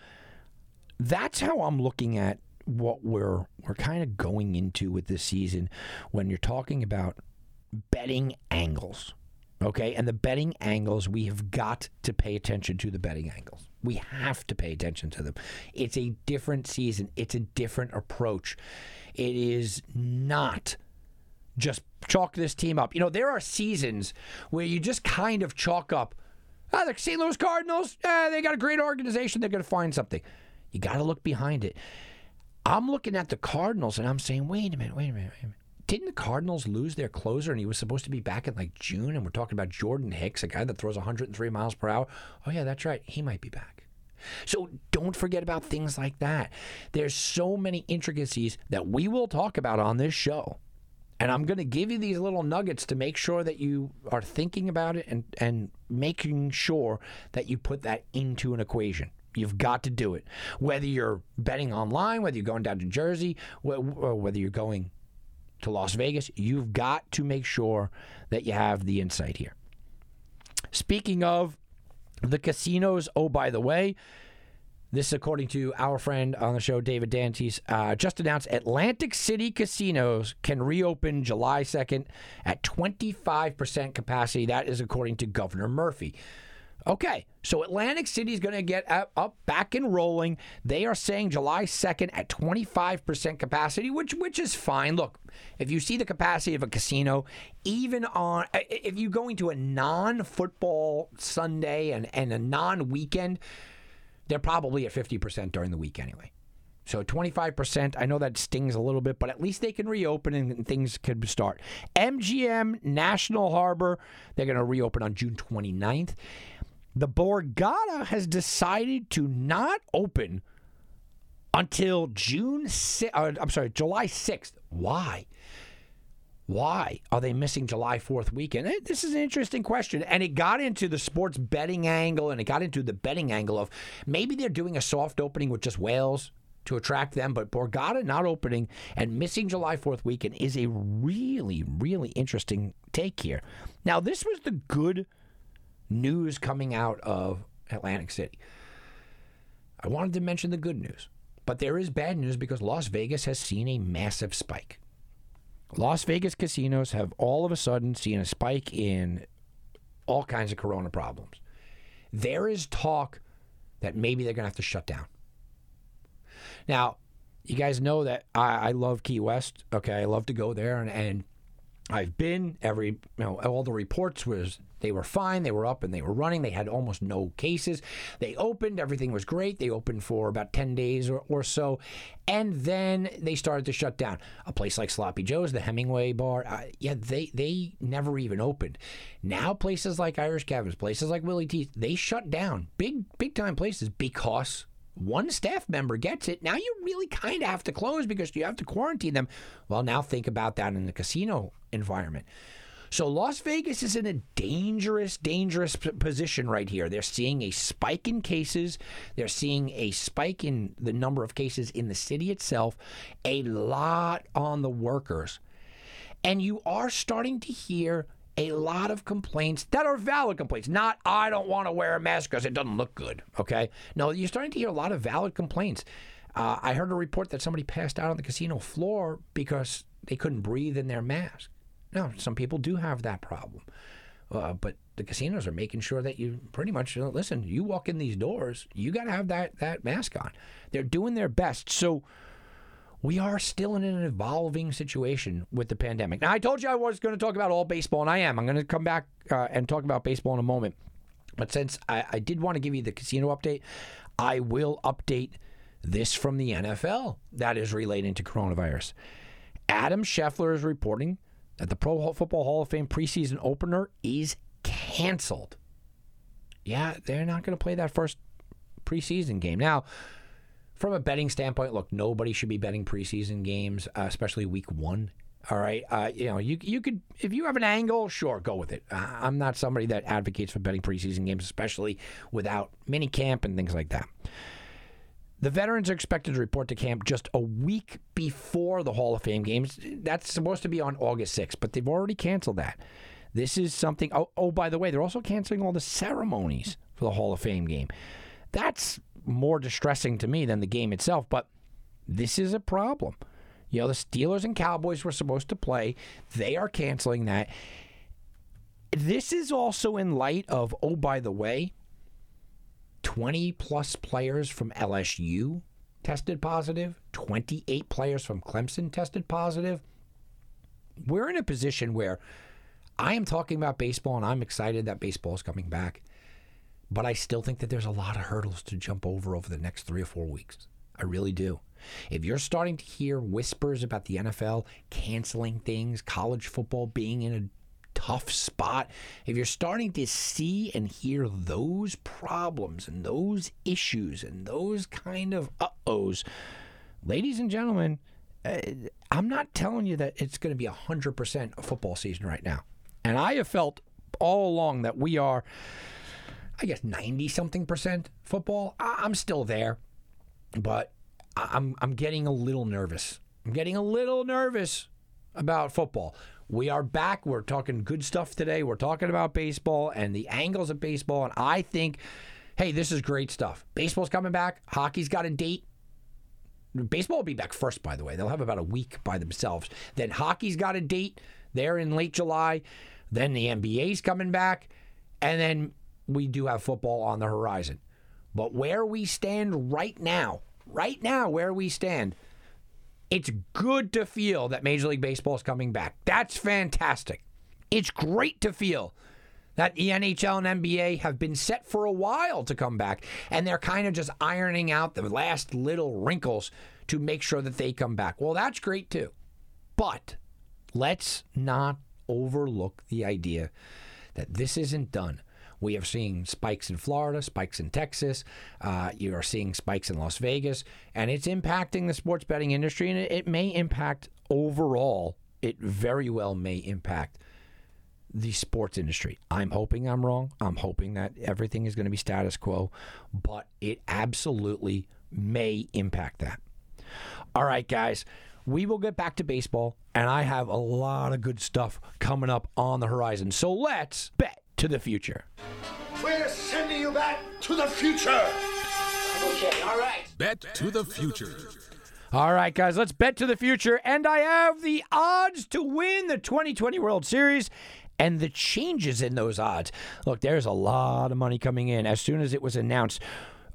that's how I'm looking at what we're we're kind of going into with this season when you're talking about betting angles. Okay? And the betting angles, we have got to pay attention to the betting angles. We have to pay attention to them. It's a different season, it's a different approach. It is not just chalk this team up. You know, there are seasons where you just kind of chalk up. Ah, the St. Louis Cardinals, eh, they got a great organization. They're going to find something. You got to look behind it. I'm looking at the Cardinals and I'm saying, wait a minute, wait a minute, wait a minute. Didn't the Cardinals lose their closer and he was supposed to be back in like June? And we're talking about Jordan Hicks, a guy that throws 103 miles per hour. Oh, yeah, that's right. He might be back. So don't forget about things like that. There's so many intricacies that we will talk about on this show. And I'm going to give you these little nuggets to make sure that you are thinking about it and, and making sure that you put that into an equation. You've got to do it. Whether you're betting online, whether you're going down to Jersey, whether you're going to Las Vegas, you've got to make sure that you have the insight here. Speaking of the casinos, oh, by the way, this is according to our friend on the show, David Danzis, uh, just announced Atlantic City casinos can reopen July 2nd at 25% capacity. That is according to Governor Murphy. Okay, so Atlantic City is going to get up, up, back and rolling. They are saying July 2nd at 25% capacity, which which is fine. Look, if you see the capacity of a casino, even on if you're going to a non-football Sunday and, and a non-weekend, they're probably at 50% during the week anyway. So 25%, I know that stings a little bit, but at least they can reopen and things could start. MGM National Harbor, they're going to reopen on June 29th. The Borgata has decided to not open until June. Si- uh, I'm sorry, July 6th. Why? Why are they missing July 4th weekend? Eh, This is an interesting question. And it got into the sports betting angle and it got into the betting angle of maybe they're doing a soft opening with just whales to attract them, but Borgata not opening and missing July 4th weekend is a really, really interesting take here. Now, this was the good news coming out of Atlantic City. I wanted to mention the good news, but there is bad news because Las Vegas has seen a massive spike. Las Vegas casinos have all of a sudden seen a spike in all kinds of corona problems. There is talk that maybe they're going to have to shut down. Now, you guys know that I, I love Key West. Okay, I love to go there, and, and I've been. Every you know, all the reports was they were fine. They were up and they were running. They had almost no cases. They opened. Everything was great. They opened for about ten days or, or so, and then they started to shut down. A place like Sloppy Joe's, the Hemingway Bar, uh, yeah, they they never even opened. Now places like Irish Kevin's, places like Willie T's, they shut down. Big big time places because one staff member gets it. Now you really kind of have to close because you have to quarantine them. Well, now think about that in the casino environment. So Las Vegas is in a dangerous, dangerous p- position right here. They're seeing a spike in cases. They're seeing a spike in the number of cases in the city itself, a lot on the workers. And you are starting to hear a lot of complaints that are valid complaints. Not, I don't want to wear a mask because it doesn't look good. Okay. No, you're starting to hear a lot of valid complaints. Uh, I heard a report that somebody passed out on the casino floor because they couldn't breathe in their mask. No, some people do have that problem. Uh, but the casinos are making sure that you pretty much listen. You walk in these doors, you got to have that that mask on. They're doing their best. So we are still in an evolving situation with the pandemic. Now, I told you I was going to talk about all baseball, and I am. I'm going to come back uh, and talk about baseball in a moment. But since I, I did want to give you the casino update, I will update this from the NFL that is relating to coronavirus. Adam Schefter is reporting that the Pro Football Hall of Fame preseason opener is canceled. Yeah, they're not going to play that first preseason game. Now, from a betting standpoint, look, nobody should be betting preseason games, uh, especially week one. All right, uh, you know, you you could if you have an angle, sure, go with it. Uh, I'm not somebody that advocates for betting preseason games, especially without mini camp and things like that. The veterans are expected to report to camp just a week before the Hall of Fame games. That's supposed to be on August 6th, but they've already canceled that. This is something. Oh, oh, by the way, they're also canceling all the ceremonies for the Hall of Fame game. That's more distressing to me than the game itself, but this is a problem. You know, the Steelers and Cowboys were supposed to play. They are canceling that. This is also in light of, oh, by the way, 20 plus players from LSU tested positive, 28 players from Clemson tested positive. We're in a position where I am talking about baseball and I'm excited that baseball is coming back. But I still think that there's a lot of hurdles to jump over over the next three or four weeks. I really do. If you're starting to hear whispers about the NFL canceling things, college football being in a tough spot, if you're starting to see and hear those problems and those issues and those kind of uh ohs, ladies and gentlemen, uh, I'm not telling you that it's going to be 100% a football season right now. And I have felt all along that we are, I guess, 90 something percent football. I- I'm still there, but I- I'm, I'm getting a little nervous. I'm getting a little nervous about football. We are back. We're talking good stuff today. We're talking about baseball and the angles of baseball. And I think, hey, this is great stuff. Baseball's coming back. Hockey's got a date. Baseball will be back first, by the way. They'll have about a week by themselves. Then hockey's got a date there in late July. Then the NBA's coming back. And then we do have football on the horizon. But where we stand right now, right now, where we stand, it's good to feel that Major League Baseball is coming back. That's fantastic. It's great to feel that the NHL and NBA have been set for a while to come back, and they're kind of just ironing out the last little wrinkles to make sure that they come back. Well, that's great too. But let's not overlook the idea that this isn't done. We are seeing spikes in Florida, spikes in Texas. Uh, you are seeing spikes in Las Vegas, and it's impacting the sports betting industry, and it, it may impact overall. It very well may impact the sports industry. I'm hoping I'm wrong. I'm hoping that everything is going to be status quo, but it absolutely may impact that. All right, guys, we will get back to baseball, and I have a lot of good stuff coming up on the horizon. So let's bet to the future. We're sending you back to the future. Okay, all right. Bet to the future. All right, guys, let's bet to the future. And I have the odds to win the 2020 World Series and the changes in those odds. Look, there's a lot of money coming in. As soon as it was announced,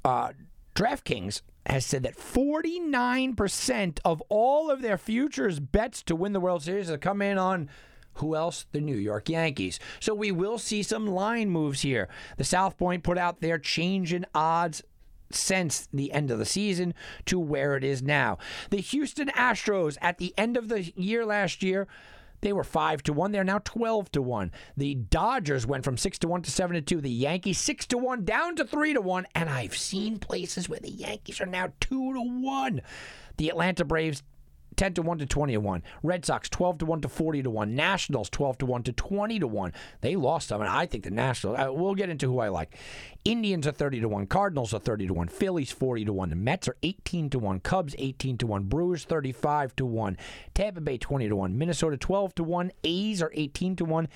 uh, DraftKings has said that 49% of all of their futures bets to win the World Series have come in on who else? The New York Yankees. So we will see some line moves here. The South Point put out their change in odds since the end of the season to where it is now. The Houston Astros at the end of the year last year, they were 5 to 1. They're now 12 to 1. The Dodgers went from 6 to 1 to 7 to 2. The Yankees 6 to 1 down to 3 to 1, and I've seen places where the Yankees are now 2 to 1. The Atlanta Braves 10 to 1 to 20 to 1. Red Sox 12 to 1 to 40 to 1. Nationals 12 to 1 to 20 to 1. They lost some, and I think the Nationals, uh, we'll get into who I like. Indians are 30 to 1. Cardinals are 30 to 1. Phillies 40 to 1. The Mets are 18 to 1. Cubs 18 to 1. Brewers 35 to 1. Tampa Bay 20 to 1. Minnesota 12 to 1. A's are 18 to 1.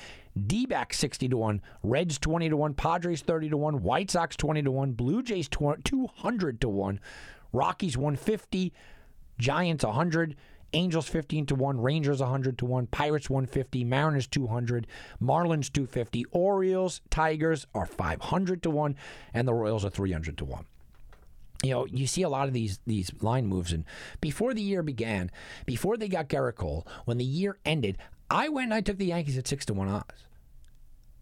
D backs 60 to 1. Reds 20 to 1. Padres 30 to 1. White Sox 20 to 1. Blue Jays 200 to 1. Rockies 150. Giants 100. Angels 15 to 1, Rangers 100 to 1, Pirates 150, Mariners 200, Marlins 250, Orioles, Tigers are 500 to 1, and the Royals are 300 to 1 you know, you see a lot of these these line moves, and before the year began, before they got Gerrit Cole, when the year ended, I went and I took the Yankees at six to one odds,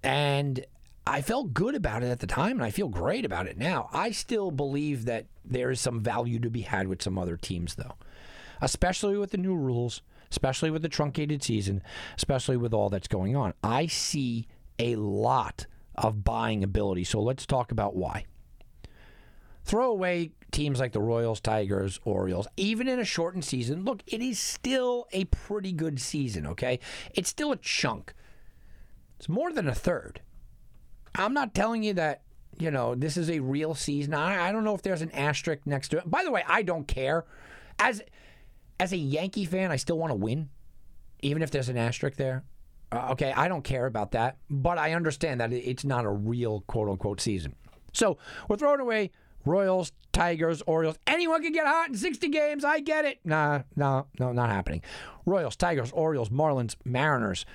and I felt good about it at the time, and I feel great about it now. I still believe that there is some value to be had with some other teams, though especially with the new rules, especially with the truncated season, especially with all that's going on. I see a lot of buying ability. So let's talk about why. Throw away teams like the Royals, Tigers, Orioles, even in a shortened season. Look, it is still a pretty good season, okay? It's still a chunk. It's more than a third. I'm not telling you that, you know, this is a real season. I, I don't know if there's an asterisk next to it. By the way, I don't care. As as a Yankee fan, I still want to win, even if there's an asterisk there. Uh, okay, I don't care about that, but I understand that it's not a real quote unquote season. So we're throwing away Royals, Tigers, Orioles. Anyone can get hot in 60 games. I get it. Nah, no, no, not happening. Royals, Tigers, Orioles, Marlins, Mariners,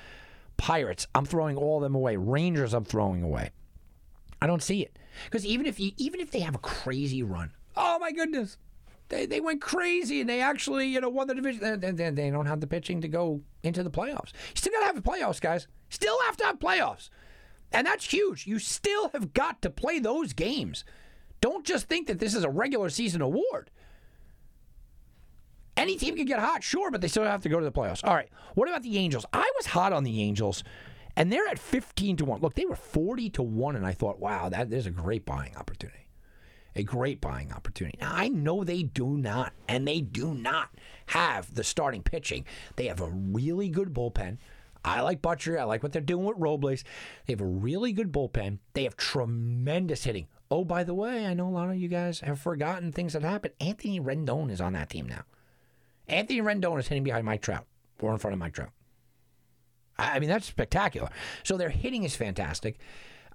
Pirates. I'm throwing all them away. Rangers, I'm throwing away. I don't see it because even if you, even if they have a crazy run, oh my goodness, they, they went crazy and they actually you know won the division. They, they, they don't have the pitching to go into the playoffs. You still got to have the playoffs, guys. Still have to have playoffs, and that's huge. You still have got to play those games. Don't just think that this is a regular season award. Any team can get hot, sure, but they still have to go to the playoffs. All right. What about the Angels? I was hot on the Angels, and they're at 15 to 1. Look, they were 40 to 1, and I thought, wow, that there's a great buying opportunity a great buying opportunity. Now, I know they do not, and they do not have the starting pitching. They have a really good bullpen. I like Buttrey. I like what they're doing with Robles. They have a really good bullpen. They have tremendous hitting. Oh, by the way, I know a lot of you guys have forgotten things that happened. Anthony Rendon is on that team now. Anthony Rendon is hitting behind Mike Trout or in front of Mike Trout. I mean, that's spectacular. So their hitting is fantastic.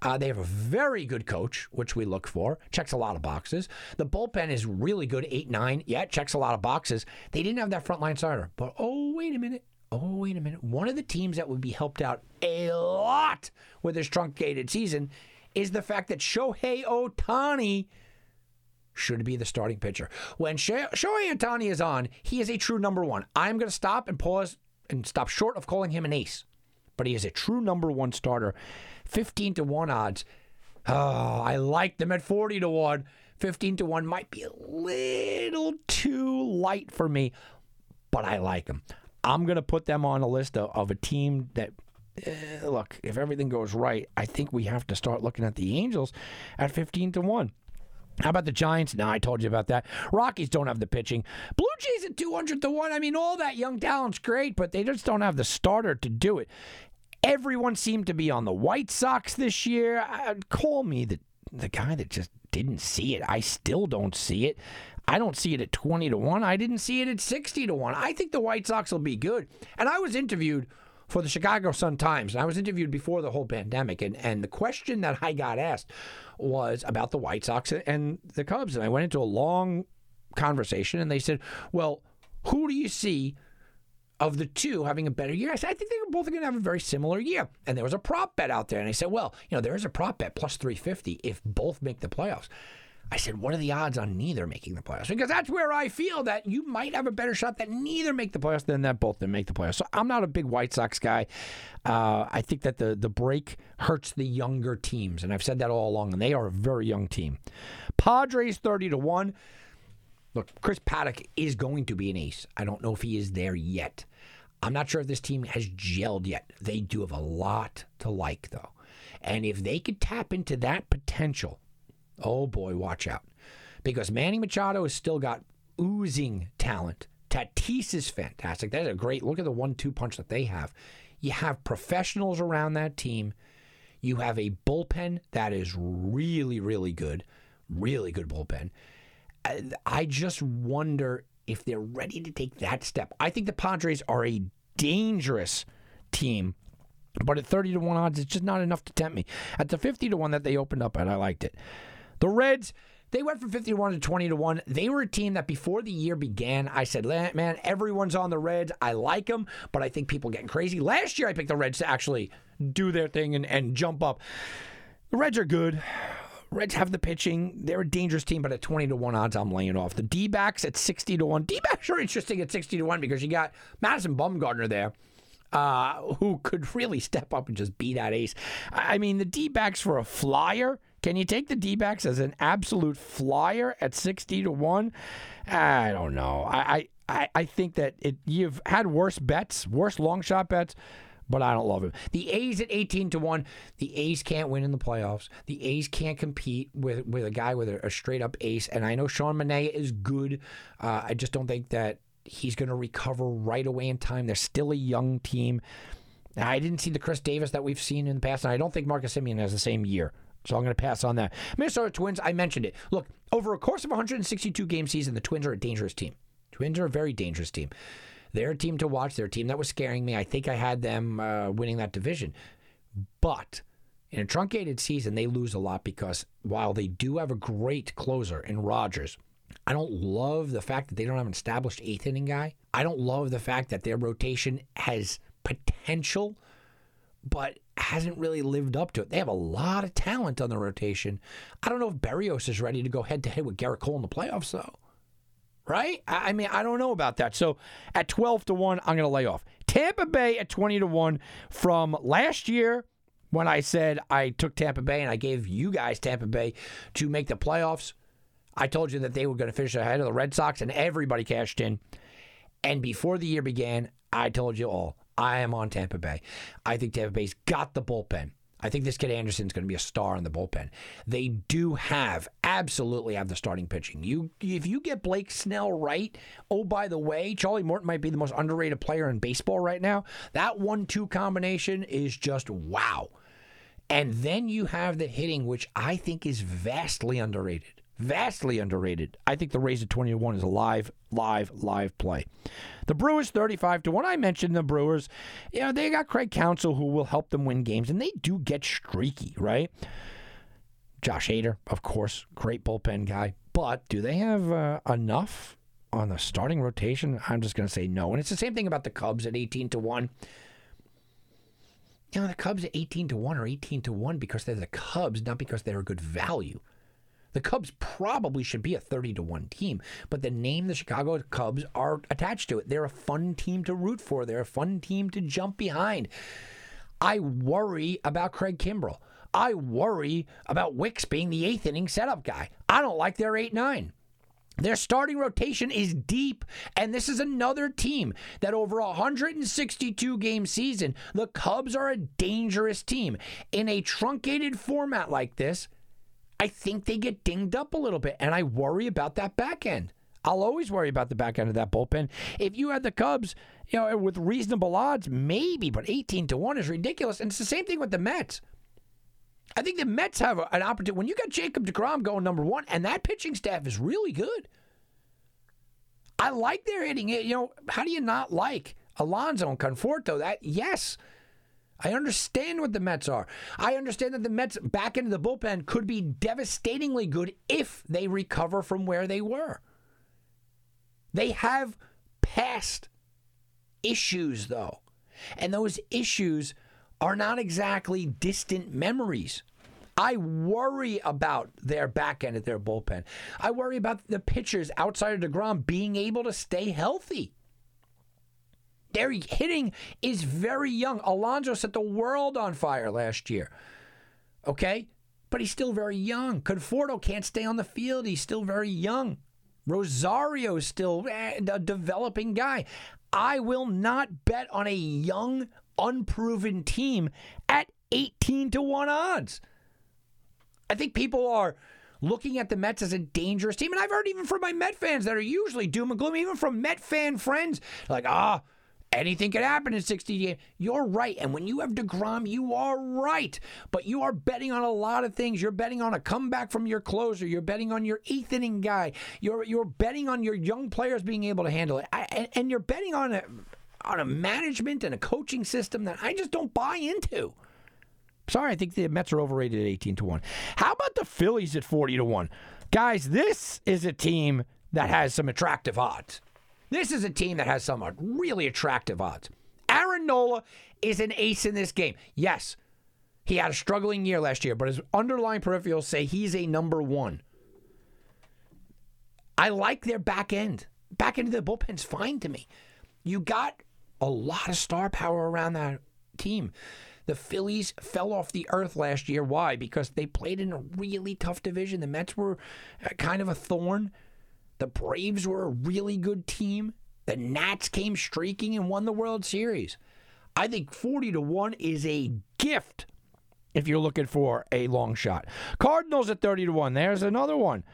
Uh, they have a very good coach, which we look for. Checks a lot of boxes. The bullpen is really good, 8 9. Yeah, checks a lot of boxes. They didn't have that frontline starter. But oh, wait a minute. Oh, wait a minute. One of the teams that would be helped out a lot with this truncated season is the fact that Shohei Ohtani should be the starting pitcher. When Shohei Ohtani is on, he is a true number one. I'm going to stop and pause and stop short of calling him an ace, but he is a true number one starter. 15 to 1 odds. Oh, I like them at 40 to 1. 15 to 1 might be a little too light for me, but I like them. I'm going to put them on a list of, of a team that, eh, look, if everything goes right, I think we have to start looking at the Angels at 15 to 1. How about the Giants? No, I told you about that. Rockies don't have the pitching. Blue Jays at 200 to 1. I mean, all that young talent's great, but they just don't have the starter to do it. Everyone seemed to be on the White Sox this year. Uh, call me the the guy that just didn't see it. I still don't see it. I don't see it at 20 to 1. I didn't see it at 60 to 1. I think the White Sox will be good. And I was interviewed for the Chicago Sun Times. And I was interviewed before the whole pandemic. And, and the question that I got asked was about the White Sox and the Cubs. And I went into a long conversation and they said, Well, who do you see of the two having a better year. I said, I think they're both going to have a very similar year. And there was a prop bet out there. And I said, well, you know, there is a prop bet plus 350 if both make the playoffs. I said, what are the odds on neither making the playoffs? Because that's where I feel that you might have a better shot that neither make the playoffs than that both then make the playoffs. So I'm not a big White Sox guy. Uh, I think that the, the break hurts the younger teams. And I've said that all along. And they are a very young team. Padres 30 to 1. Look, Chris Paddack is going to be an ace. I don't know if he is there yet. I'm not sure if this team has gelled yet. They do have a lot to like, though. And if they could tap into that potential, oh boy, watch out. Because Manny Machado has still got oozing talent Tatis is fantastic. That is a great look at the one-two punch that they have. You have professionals around that team. You have a bullpen that is really, really good, really good bullpen. I just wonder if they're ready to take that step. I think the Padres are a dangerous team, but at 30 to 1 odds, it's just not enough to tempt me. At the 50 to 1 that they opened up at, I liked it. The Reds, they went from 50 to 1 to 20 to 1. They were a team that before the year began, I said, man, everyone's on the Reds. I like them, but I think people getting crazy. Last year, I picked the Reds to actually do their thing and, and jump up. The Reds are good. Reds have the pitching. They're a dangerous team, but at 20 to 1 odds, I'm laying off. The D backs at 60 to 1. D backs are interesting at 60 to 1 because you got Madison Bumgarner there. Uh, who could really step up and just be that ace? I mean, the D backs for a flyer. Can you take the D backs as an absolute flyer at 60 to 1? I don't know. I, I- I think that it you've had worse bets, worse long shot bets but I don't love him. The A's at 18 to 1. The A's can't win in the playoffs. The A's can't compete with, with a guy with a, a straight up ace. And I know Sean Manaea is good. Uh, I just don't think that he's going to recover right away in time. They're still a young team. I didn't see the Khris Davis that we've seen in the past, and I don't think Marcus Semien has the same year. So I'm going to pass on that. Minnesota Twins, I mentioned it. Look, over a course of 162 game season, the Twins are a dangerous team. Twins are a very dangerous team. They're a team to watch. They're a team that was scaring me. I think I had them uh, winning that division. But in a truncated season, they lose a lot because while they do have a great closer in Rogers, I don't love the fact that they don't have an established eighth inning guy. I don't love the fact that their rotation has potential, but hasn't really lived up to it. They have a lot of talent on the rotation. I don't know if Berrios is ready to go head to head with Gerrit Cole in the playoffs, though right? I I mean, I don't know about that. So at 12 to 1, I'm going to lay off. Tampa Bay at 20 to 1 from last year when I said I took Tampa Bay and I gave you guys Tampa Bay to make the playoffs. I told you that they were going to finish ahead of the Red Sox and everybody cashed in. And before the year began, I told you all, I am on Tampa Bay. I think Tampa Bay's got the bullpen. I think this kid Anderson's going to be a star in the bullpen. They do have, absolutely have the starting pitching. You, if you get Blake Snell right, oh by the way, Charlie Morton might be the most underrated player in baseball right now. That one-two combination is just wow. And then you have the hitting, which I think is vastly underrated. Vastly underrated. I think the Rays at 20 to 1 is a live, live, live play. The Brewers 35 to 1. I mentioned the Brewers. You know, they got Craig Counsell who will help them win games, and they do get streaky, right? Josh Hader, of course, great bullpen guy. But do they have uh, enough on the starting rotation? I'm just going to say no. And it's the same thing about the Cubs at 18 to 1 you know, the Cubs at 18 to 1 or 18 to 1 because they're the Cubs, not because they're a good value. The Cubs probably should be a 30 to 1 team, but the name the Chicago Cubs are attached to it. They're a fun team to root for, they're a fun team to jump behind. I worry about Craig Kimbrel. I worry about Wicks being the eighth inning setup guy. I don't like their 8 9. Their starting rotation is deep, and this is another team that over a 162 game season, the Cubs are a dangerous team. In a truncated format like this, I think they get dinged up a little bit, and I worry about that back end. I'll always worry about the back end of that bullpen. If you had the Cubs, you know, with reasonable odds, maybe, but 18 to 1 is ridiculous. And it's the same thing with the Mets. I think the Mets have an opportunity. When you got Jacob DeGrom going number one, and that pitching staff is really good. I like their hitting. It. You know, how do you not like Alonso and Conforto? That yes, I understand what the Mets are. I understand that the Mets back into the bullpen could be devastatingly good if they recover from where they were. They have past issues though, and those issues are not exactly distant memories. I worry about their back end at their bullpen. I worry about the pitchers outside of DeGrom being able to stay healthy. Their hitting is very young. Alonso set the world on fire last year. Okay? But he's still very young. Conforto can't stay on the field. He's still very young. Rosario is still eh, a developing guy. I will not bet on a young, unproven team at 18 to 1 odds. I think people are looking at the Mets as a dangerous team. And I've heard even from my Met fans that are usually doom and gloom, even from Met fan friends, like, ah, anything could happen in 60 games. You're right. And when you have DeGrom, you are right. But you are betting on a lot of things. You're betting on a comeback from your closer. You're betting on your eighth inning guy. You're you're betting on your young players being able to handle it. I, and, and you're betting on a on a management and a coaching system that I just don't buy into. Sorry, I think the Mets are overrated at 18 to 1. How about the Phillies at 40 to 1? Guys, this is a team that has some attractive odds. This is a team that has some really attractive odds. Aaron Nola is an ace in this game. Yes, he had a struggling year last year, but his underlying peripherals say he's a number one. I like their back end. Back end of the bullpen's fine to me. You got a lot of star power around that team. The Phillies fell off the earth last year. Why? Because they played in a really tough division. The Mets were kind of a thorn. The Braves were a really good team. The Nats came streaking and won the World Series. I think 40 to 1 is a gift if you're looking for a long shot. Cardinals at 30 to 1. There's another one.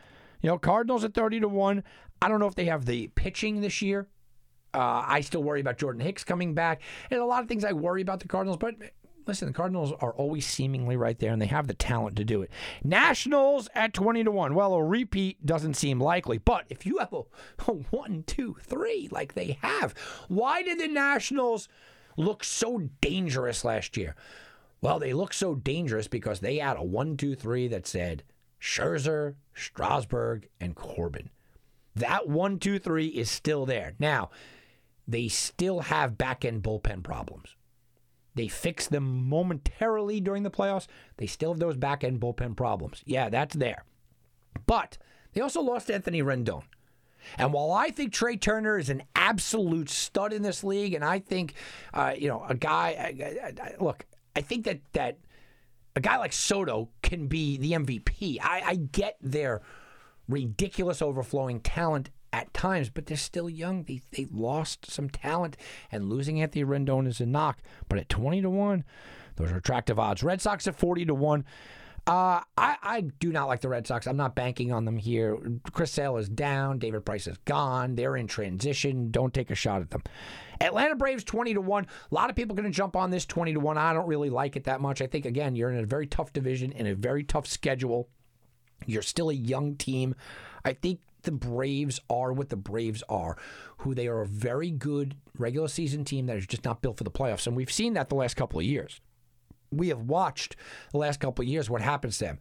You know, Cardinals at 30 to 1. I don't know if they have the pitching this year. Uh, I still worry about Jordan Hicks coming back. And a lot of things I worry about the Cardinals, but listen, the Cardinals are always seemingly right there, and they have the talent to do it. Nationals at 20 to 1. Well, a repeat doesn't seem likely, but if you have a, a one, two, three like they have, why did the Nationals look so dangerous last year? Well, they look so dangerous because they had a one, two, three that said Scherzer, Strasburg, and Corbin. That one, two, three is still there. Now, they still have back end bullpen problems. They fixed them momentarily during the playoffs. They still have those back end bullpen problems. Yeah, that's there. But they also lost Anthony Rendon. And while I think Trea Turner is an absolute stud in this league, and I think, uh, you know, a guy, I, I, I, look, I think that that a guy like Soto can be the MVP. I, I get their ridiculous overflowing talent at times, but they're still young. They, they lost some talent, and losing Anthony Rendon is a knock. But at 20 to 1, those are attractive odds. Red Sox at 40 to 1. Uh, I, I do not like the Red Sox. I'm not banking on them here. Chris Sale is down. David Price is gone. They're in transition. Don't take a shot at them. Atlanta Braves 20 to 1. A lot of people going to jump on this 20 to 1. I don't really like it that much. I think, again, you're in a very tough division in a very tough schedule. You're still a young team. I think the Braves are what the Braves are, who they are a very good regular season team that is just not built for the playoffs. And we've seen that the last couple of years. We have watched the last couple of years what happens to them.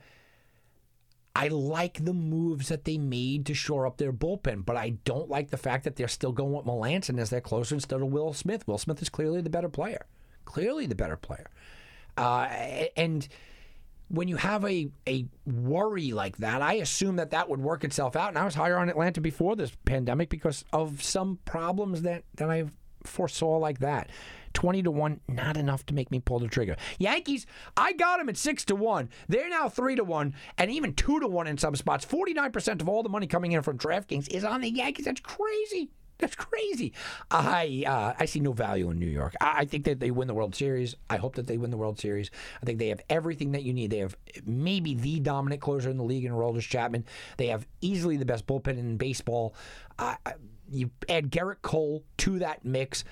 I like the moves that they made to shore up their bullpen, but I don't like the fact that they're still going with Melancon as their closer instead of Will Smith. Will Smith is clearly the better player. Clearly the better player. Uh, and when you have a, a worry like that, I assume that that would work itself out. And I was higher on Atlanta before this pandemic because of some problems that, that I foresaw like that. 20 to 1, not enough to make me pull the trigger. Yankees, I got them at 6 to 1. They're now 3 to 1 and even 2 to 1 in some spots. 49% of all the money coming in from DraftKings is on the Yankees. That's crazy. That's crazy. I uh, I see no value in New York. I, I, think that they win the World Series. I hope that they win the World Series. I think they have everything that you need. They have maybe the dominant closer in the league in Aroldis Chapman. They have easily the best bullpen in baseball. Uh, you add Gerrit Cole to that mix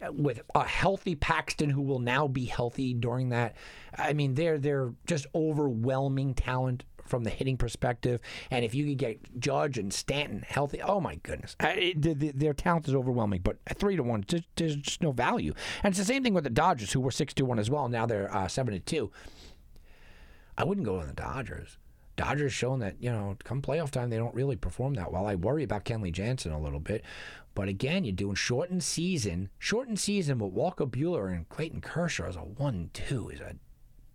uh, with a healthy Paxton who will now be healthy during that. I mean, they're they're just overwhelming talent from the hitting perspective. And if you could get Judge and Stanton healthy, oh my goodness, it, the, the, their talent is overwhelming. But three to one, there's just no value. And it's the same thing with the Dodgers, who were six to one as well. Now they're uh, seven to two. I wouldn't go on the Dodgers. Dodgers shown that you know come playoff time they don't really perform that well. I worry about Kenley Jansen a little bit, but again you're doing shortened season, shortened season with Walker Buehler and Clayton Kershaw as a one-two is a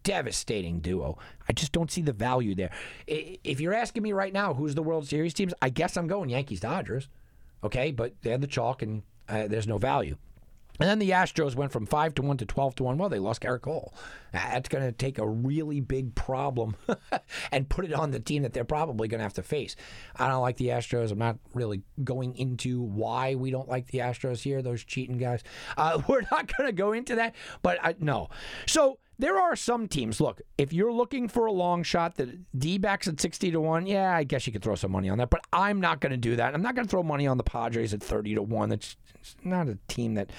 devastating duo. I just don't see the value there. If you're asking me right now, who's the World Series teams? I guess I'm going Yankees Dodgers. Okay, but they're the chalk and uh, there's no value. And then the Astros went from 5 to 1 to 12 to 1. Well, they lost Gerrit Cole. That's going to take a really big problem [laughs] and put it on the team that they're probably going to have to face. I don't like the Astros. I'm not really going into why we don't like the Astros here, those cheating guys. Uh, [laughs] we're not going to go into that, but I, no. So there are some teams. Look, if you're looking for a long shot, the D backs at 60 to 1, yeah, I guess you could throw some money on that, but I'm not going to do that. I'm not going to throw money on the Padres at 30 to 1. That's not a team that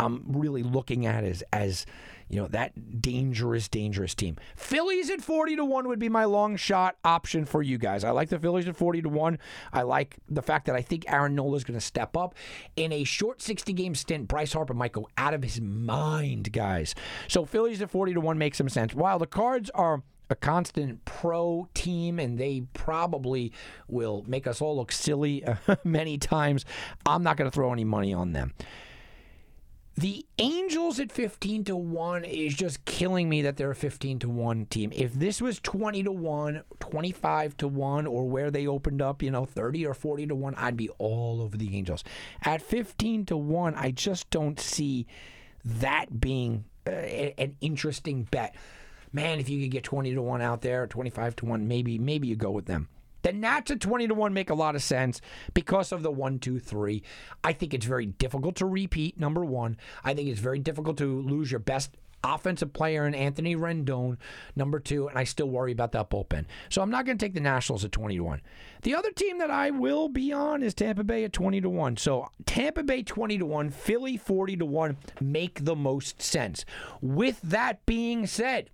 I'm really looking at as, as you know, that dangerous, dangerous team. Phillies at 40 to 1 would be my long shot option for you guys. I like the Phillies at 40 to 1. I like the fact that I think Aaron Nola is going to step up. In a short 60 game stint, Bryce Harper might go out of his mind, guys. So Phillies at 40 to 1 makes some sense. While the cards are a constant pro team and they probably will make us all look silly [laughs] many times. I'm not going to throw any money on them. The Angels at 15 to 1 is just killing me that they're a 15 to 1 team. If this was 20 to 1, 25 to 1, or where they opened up, you know, 30 or 40 to 1, I'd be all over the Angels. At 15 to 1, I just don't see that being uh, an interesting bet. Man, if you could get 20 to 1 out there, 25 to 1, maybe maybe you go with them. The Nats at 20 to 1 make a lot of sense because of the 1 2 3. I think it's very difficult to repeat, number one. I think it's very difficult to lose your best offensive player in Anthony Rendon, number two, and I still worry about that bullpen. So I'm not going to take the Nationals at 20 to 1. The other team that I will be on is Tampa Bay at 20 to 1. So Tampa Bay 20 to 1, Philly 40 to 1 make the most sense. With that being said,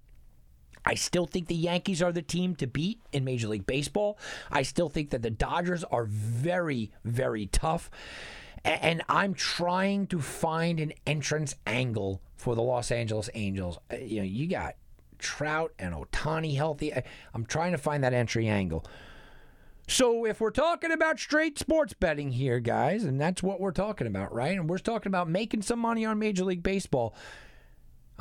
I still think the Yankees are the team to beat in Major League Baseball. I still think that the Dodgers are very, very tough. And I'm trying to find an entrance angle for the Los Angeles Angels. Uh, you know, you got Trout and Ohtani healthy. I'm trying to find that entry angle. So if we're talking about straight sports betting here, guys, and that's what we're talking about, right? And we're talking about making some money on Major League Baseball.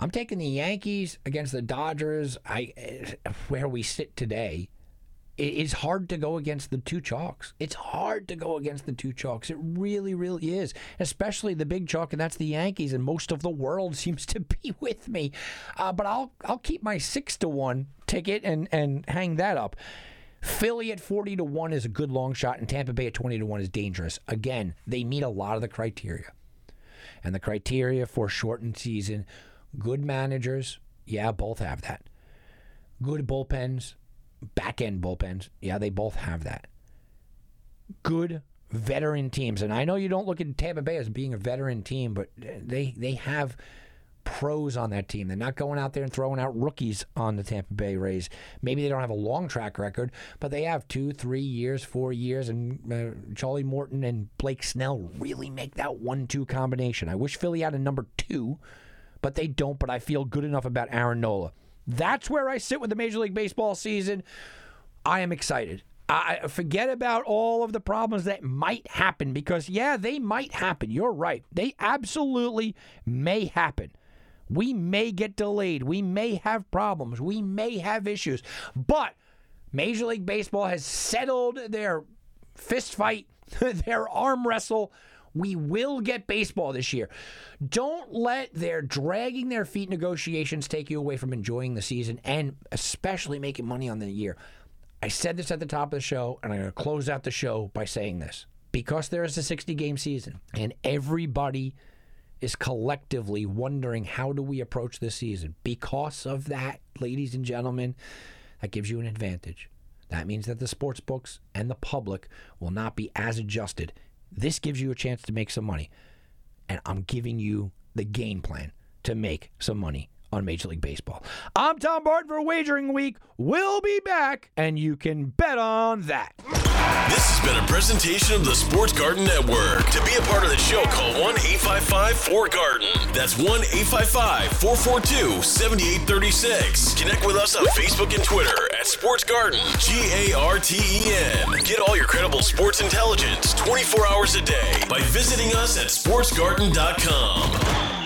I'm taking the Yankees against the Dodgers. I where we sit today. It is hard to go against the two chalks. It's hard to go against the two chalks. It really, really is. Especially the big chalk, and that's the Yankees, and most of the world [laughs] seems to be with me. Uh, but I'll I'll keep my six to one ticket and and hang that up. Philly at 40 to 1 is a good long shot, and Tampa Bay at 20 to 1 is dangerous. Again, they meet a lot of the criteria. And the criteria for shortened season Good managers, yeah, both have that. Good bullpens, back end bullpens, yeah, they both have that. Good veteran teams, and I know you don't look at Tampa Bay as being a veteran team, but they they have pros on that team. They're not going out there and throwing out rookies on the Tampa Bay Rays. Maybe they don't have a long track record, but they have two, three years, four years, and uh, Charlie Morton and Blake Snell really make that one-two combination. I wish Philly had a number two but they don't. But I feel good enough about Aaron Nola. That's where I sit with the Major League Baseball season. I am excited. I forget about all of the problems that might happen because, yeah, they might happen. You're right. They absolutely may happen. We may get delayed. We may have problems. We may have issues. But Major League Baseball has settled their fist fight, [laughs] their arm wrestle we will get baseball this year. Don't let their dragging their feet negotiations take you away from enjoying the season and especially making money on the year. I said this at the top of the show, and I'm going to close out the show by saying this. Because there is a 60 game season and everybody is collectively wondering how do we approach this season. Because of that, ladies and gentlemen, that gives you an advantage. That means that the sports books and the public will not be as adjusted this gives you a chance to make some money. And I'm giving you the game plan to make some money on Major League Baseball. I'm Tom Barton for Wagering Week. We'll be back, and you can bet on that. This has been a presentation of the Sports Garten Network. To be a part of the show, call 1 855 4Garten. That's 1 855 442 7836. Connect with us on Facebook and Twitter at Sports Garten, G A R T E N. Get all your credible sports intelligence 24 hours a day by visiting us at sportsgarten.com.